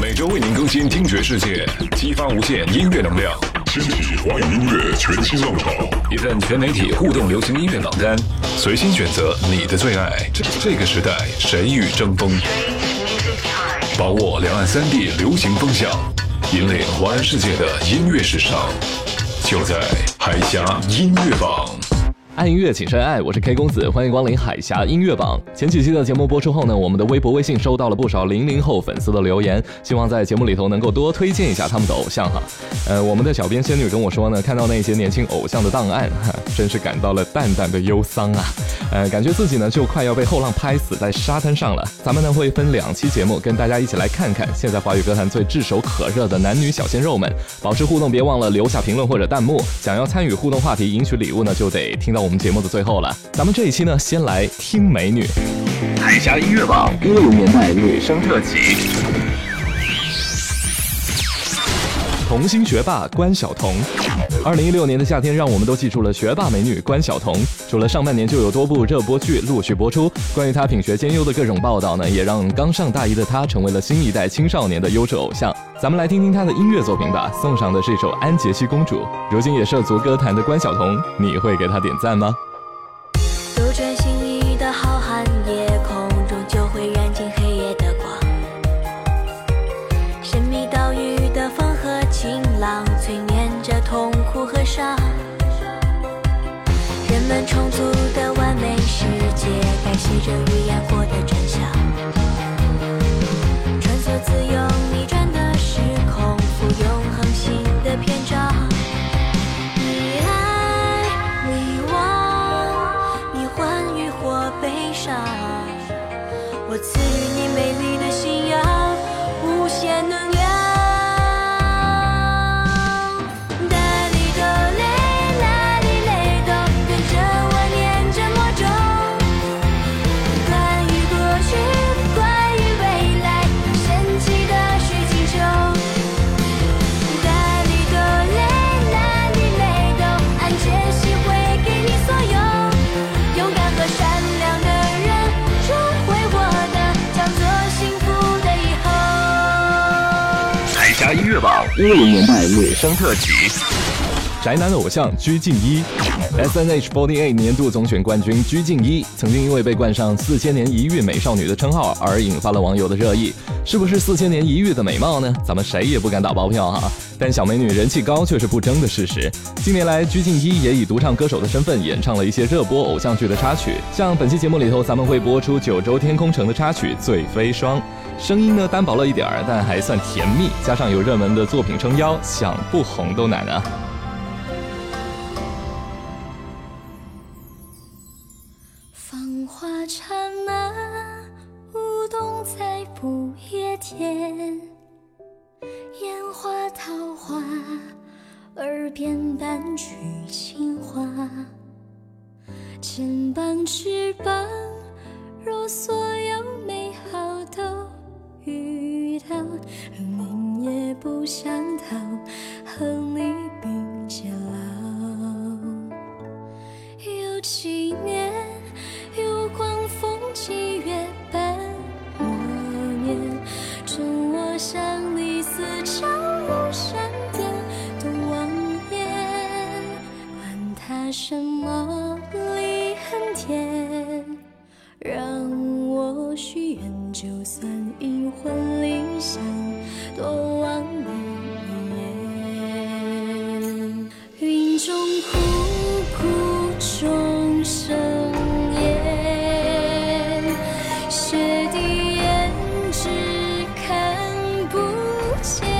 每周为您更新听觉世界，激发无限音乐能量，掀起华语音乐全新浪潮。一份全媒体互动流行音乐榜单，随心选择你的最爱。这个时代，谁与争锋？把握两岸三地流行风向，引领华人世界的音乐时尚，就在海峡音乐榜。爱音乐，请深爱。我是 K 公子，欢迎光临海峡音乐榜。前几期的节目播出后呢，我们的微博、微信收到了不少零零后粉丝的留言，希望在节目里头能够多推荐一下他们的偶像哈。呃，我们的小编仙女跟我说呢，看到那些年轻偶像的档案，哈，真是感到了淡淡的忧伤啊。呃，感觉自己呢就快要被后浪拍死在沙滩上了。咱们呢会分两期节目跟大家一起来看看现在华语歌坛最炙手可热的男女小鲜肉们。保持互动，别忘了留下评论或者弹幕。想要参与互动话题，赢取礼物呢，就得听到我们节目的最后了。咱们这一期呢，先来听美女。海峡音乐榜六零年代女生特辑。童星学霸关晓彤，二零一六年的夏天，让我们都记住了学霸美女关晓彤。除了上半年就有多部热播剧陆续播出，关于她品学兼优的各种报道呢，也让刚上大一的她成为了新一代青少年的优质偶像。咱们来听听她的音乐作品吧，送上的是一首《安杰西公主》。如今也涉足歌坛的关晓彤，你会给她点赞吗？杜鹃心的浩瀚夜充足的完美世界感谢这预言过的真相，穿梭自由逆转的时空，赴永恒新的篇章。一零年代女生特辑。宅男偶像鞠婧祎，S N H 48年度总选冠军鞠婧祎，曾经因为被冠上“四千年一遇美少女”的称号而引发了网友的热议。是不是四千年一遇的美貌呢？咱们谁也不敢打包票哈。但小美女人气高却是不争的事实。近年来，鞠婧祎也以独唱歌手的身份演唱了一些热播偶像剧的插曲，像本期节目里头咱们会播出九州天空城的插曲《醉飞霜》，声音呢单薄了一点儿，但还算甜蜜，加上有热门的作品撑腰，想不红都难啊。想逃，和你并肩老。有几年，有狂风几月半我念，趁我向你似朝如山的望眼，管他什么离恨天，让我许愿，就算阴魂离见，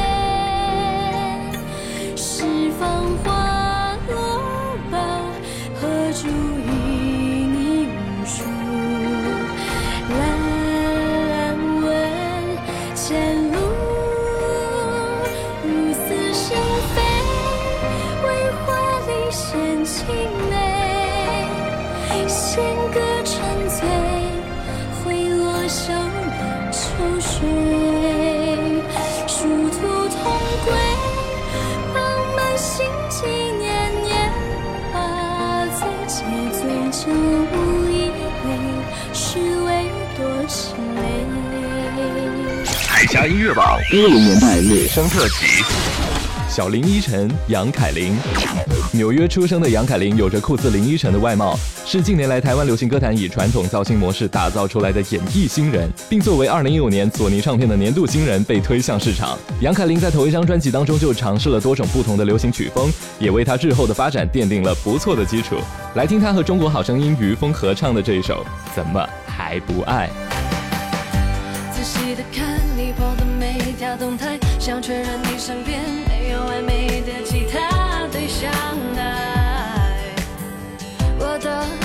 海峡音乐榜五零年代女声特辑。小林依晨、杨凯琳，纽约出生的杨凯琳有着酷似林依晨的外貌，是近年来台湾流行歌坛以传统造型模式打造出来的演艺新人，并作为2015年索尼唱片的年度新人被推向市场。杨凯琳在头一张专辑当中就尝试了多种不同的流行曲风，也为她日后的发展奠定了不错的基础。来听她和中国好声音于峰合唱的这一首《怎么还不爱》。仔细的看想确认你身边没有暧昧的其他对象。爱我的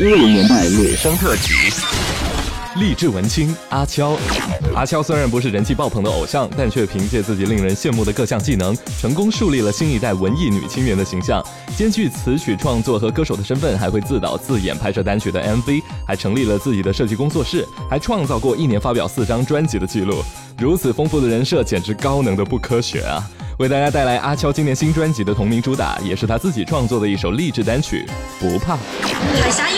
一零年代女生特辑。励志文青阿悄，阿悄虽然不是人气爆棚的偶像，但却凭借自己令人羡慕的各项技能，成功树立了新一代文艺女青年的形象。兼具词曲创作和歌手的身份，还会自导自演拍摄单曲的 MV，还成立了自己的设计工作室，还创造过一年发表四张专辑的记录。如此丰富的人设，简直高能的不科学啊！为大家带来阿悄今年新专辑的同名主打，也是他自己创作的一首励志单曲《不怕》。海峡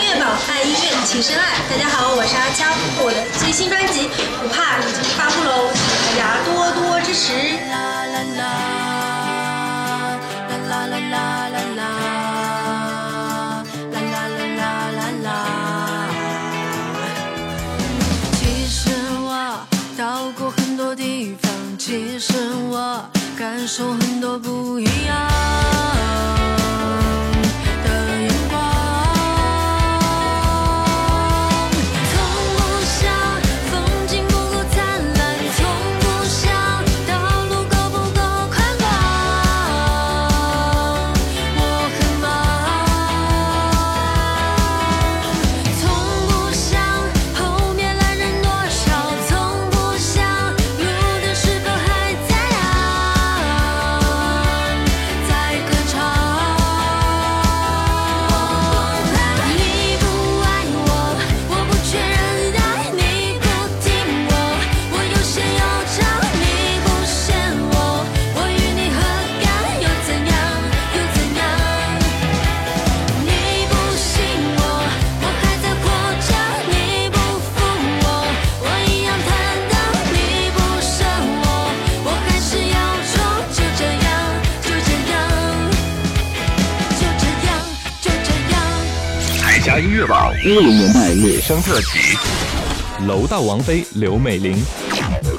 请，深爱。大家好，我是阿悄，我的最新专辑《不怕》已经发布喽，请大家多多支持。啦啦啦，啦啦啦啦啦啦，啦啦啦啦啦啦。其实我到过很多地方，其实我感受很多不一样声特辑，楼道王妃刘美玲。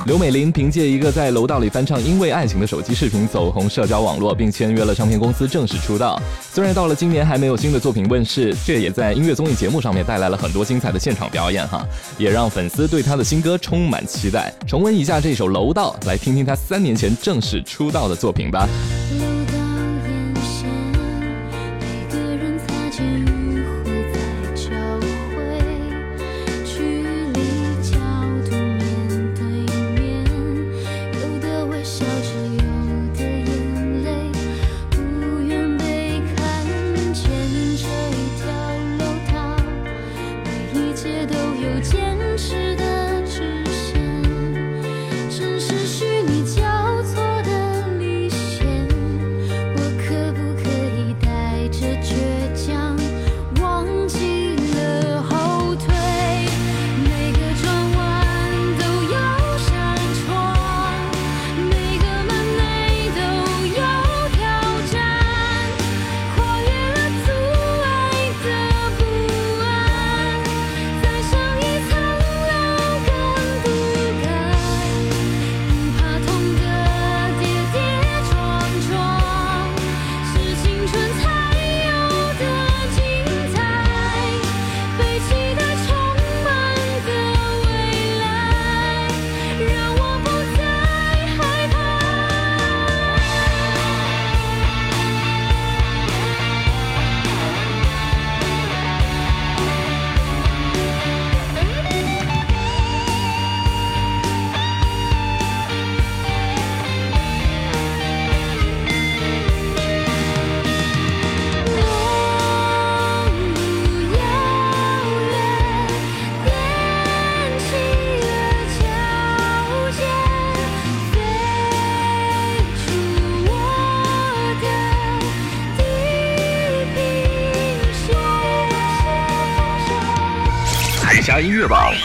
刘美玲凭借一个在楼道里翻唱《因为爱情》的手机视频走红社交网络，并签约了唱片公司正式出道。虽然到了今年还没有新的作品问世，却也在音乐综艺节目上面带来了很多精彩的现场表演哈，也让粉丝对她的新歌充满期待。重温一下这首《楼道》，来听听她三年前正式出道的作品吧。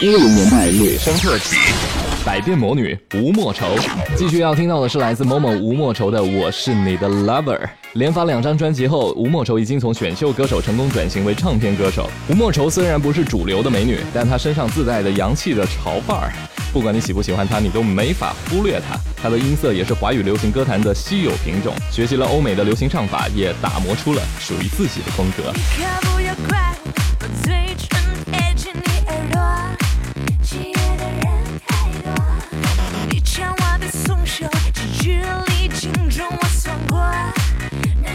音乐榜五零年代女生特辑，百变魔女吴莫愁。继续要听到的是来自某某吴莫愁的《我是你的 Lover》。连发两张专辑后，吴莫愁已经从选秀歌手成功转型为唱片歌手。吴莫愁虽然不是主流的美女，但她身上自带的洋气的潮范儿，不管你喜不喜欢她，你都没法忽略她。她的音色也是华语流行歌坛的稀有品种，学习了欧美的流行唱法，也打磨出了属于自己的风格。可不要快，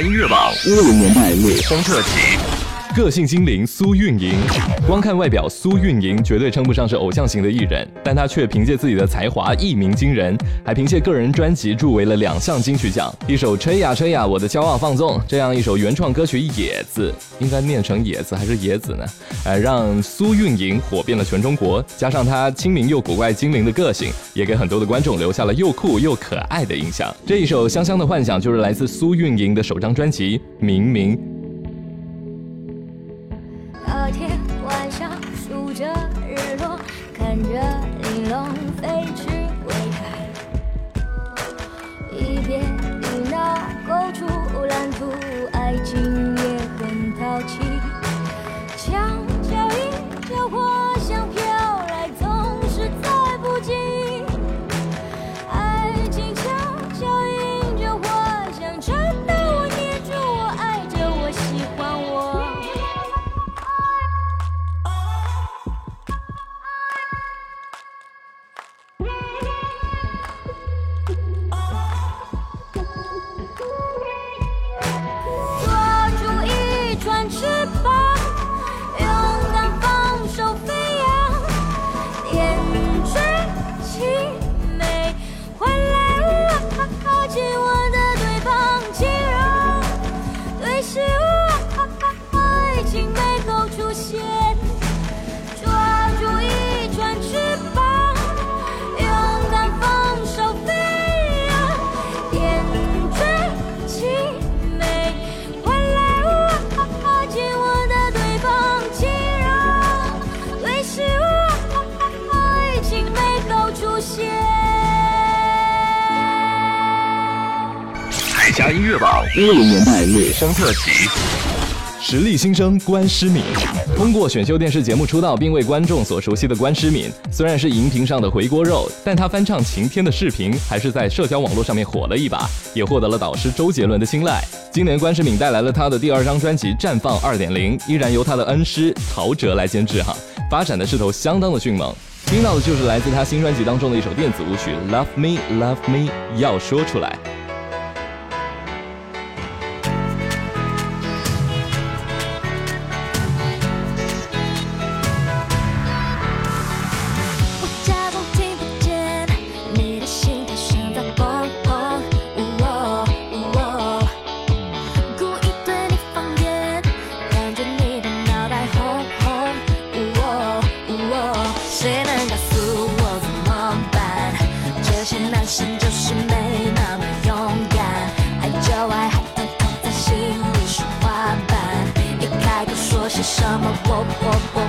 音乐榜五零年代女生特辑。个性精灵苏运莹，光看外表，苏运莹绝对称不上是偶像型的艺人，但她却凭借自己的才华一鸣惊人，还凭借个人专辑入围了两项金曲奖，一首《吹呀吹呀我的骄傲放纵》，这样一首原创歌曲《野子》，应该念成野子还是野子呢？呃，让苏运莹火遍了全中国，加上她亲民又古怪精灵的个性，也给很多的观众留下了又酷又可爱的印象。这一首《香香的幻想》就是来自苏运莹的首张专辑《明明》。着玲珑飞驰现。抓住一串翅膀，勇敢放手飞扬，点缀凄美，换来我靠近我的对方，轻柔对视我，爱情美。口出现。海峡音乐榜五零年代女生特辑。实力新生关诗敏，通过选秀电视节目出道，并为观众所熟悉的关诗敏，虽然是荧屏上的回锅肉，但她翻唱《晴天》的视频还是在社交网络上面火了一把，也获得了导师周杰伦的青睐。今年关诗敏带来了她的第二张专辑《绽放二点零》，依然由她的恩师陶喆来监制哈，发展的势头相当的迅猛。听到的就是来自她新专辑当中的一首电子舞曲《Love Me Love Me》，要说出来。说些什么，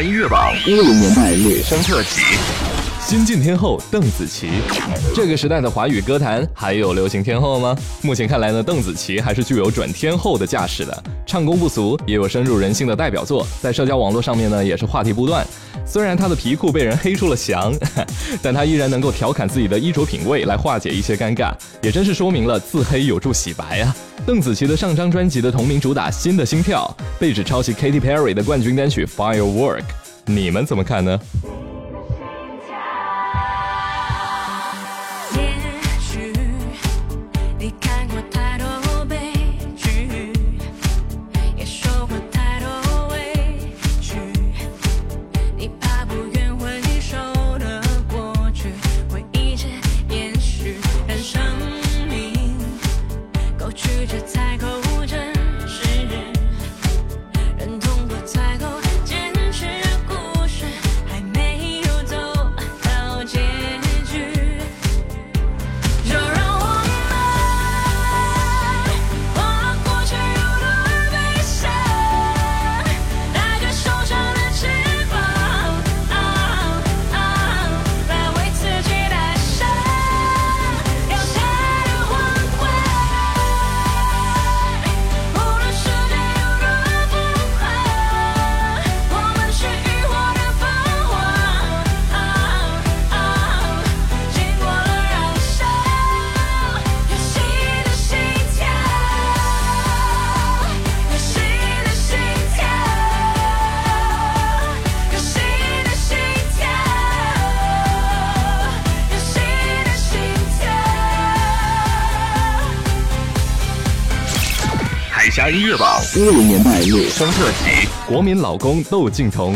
音乐榜一零年代女生特辑。新晋天后邓紫棋，这个时代的华语歌坛还有流行天后吗？目前看来呢，邓紫棋还是具有转天后的架势的，唱功不俗，也有深入人心的代表作，在社交网络上面呢也是话题不断。虽然他的皮裤被人黑出了翔，但他依然能够调侃自己的衣着品味来化解一些尴尬，也真是说明了自黑有助洗白啊。邓紫棋的上张专辑的同名主打《新的心跳》被指抄袭 Katy Perry 的冠军单曲《Firework》，你们怎么看呢？音乐榜一零年代女生特辑，国民老公窦靖童。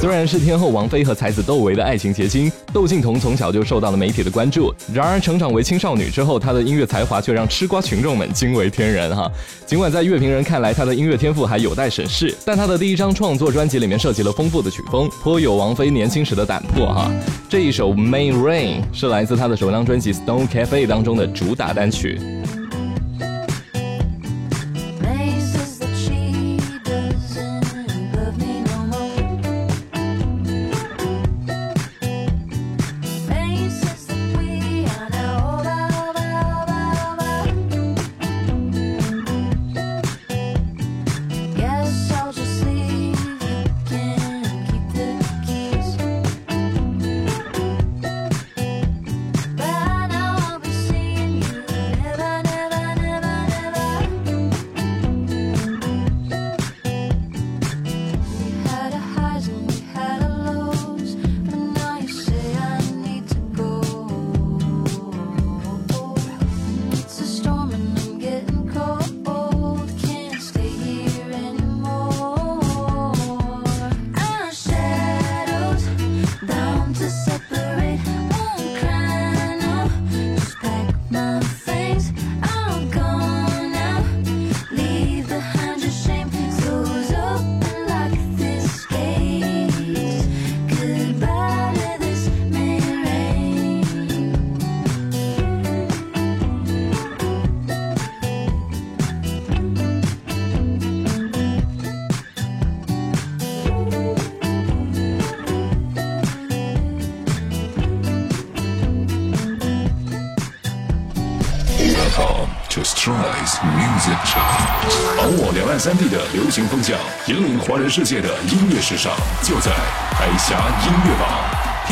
虽然是天后王菲和才子窦唯的爱情结晶，窦靖童从小就受到了媒体的关注。然而，成长为青少女之后，她的音乐才华却让吃瓜群众们惊为天人哈。尽管在乐评人看来，她的音乐天赋还有待审视，但她的第一张创作专辑里面涉及了丰富的曲风，颇有王菲年轻时的胆魄哈。这一首《May Rain》是来自她的首张专辑《Stone Cafe》当中的主打单曲。看三地的流行风向，引领华人世界的音乐时尚，就在海峡音乐榜。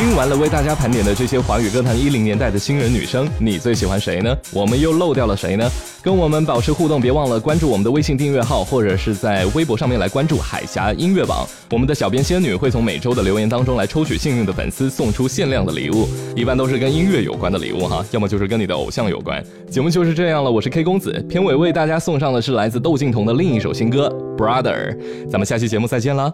听完了为大家盘点的这些华语歌坛一零年代的新人女生，你最喜欢谁呢？我们又漏掉了谁呢？跟我们保持互动，别忘了关注我们的微信订阅号，或者是在微博上面来关注海峡音乐榜。我们的小编仙女会从每周的留言当中来抽取幸运的粉丝，送出限量的礼物，一般都是跟音乐有关的礼物哈，要么就是跟你的偶像有关。节目就是这样了，我是 K 公子，片尾为大家送上的是来自窦靖童的另一首新歌《Brother》，咱们下期节目再见啦。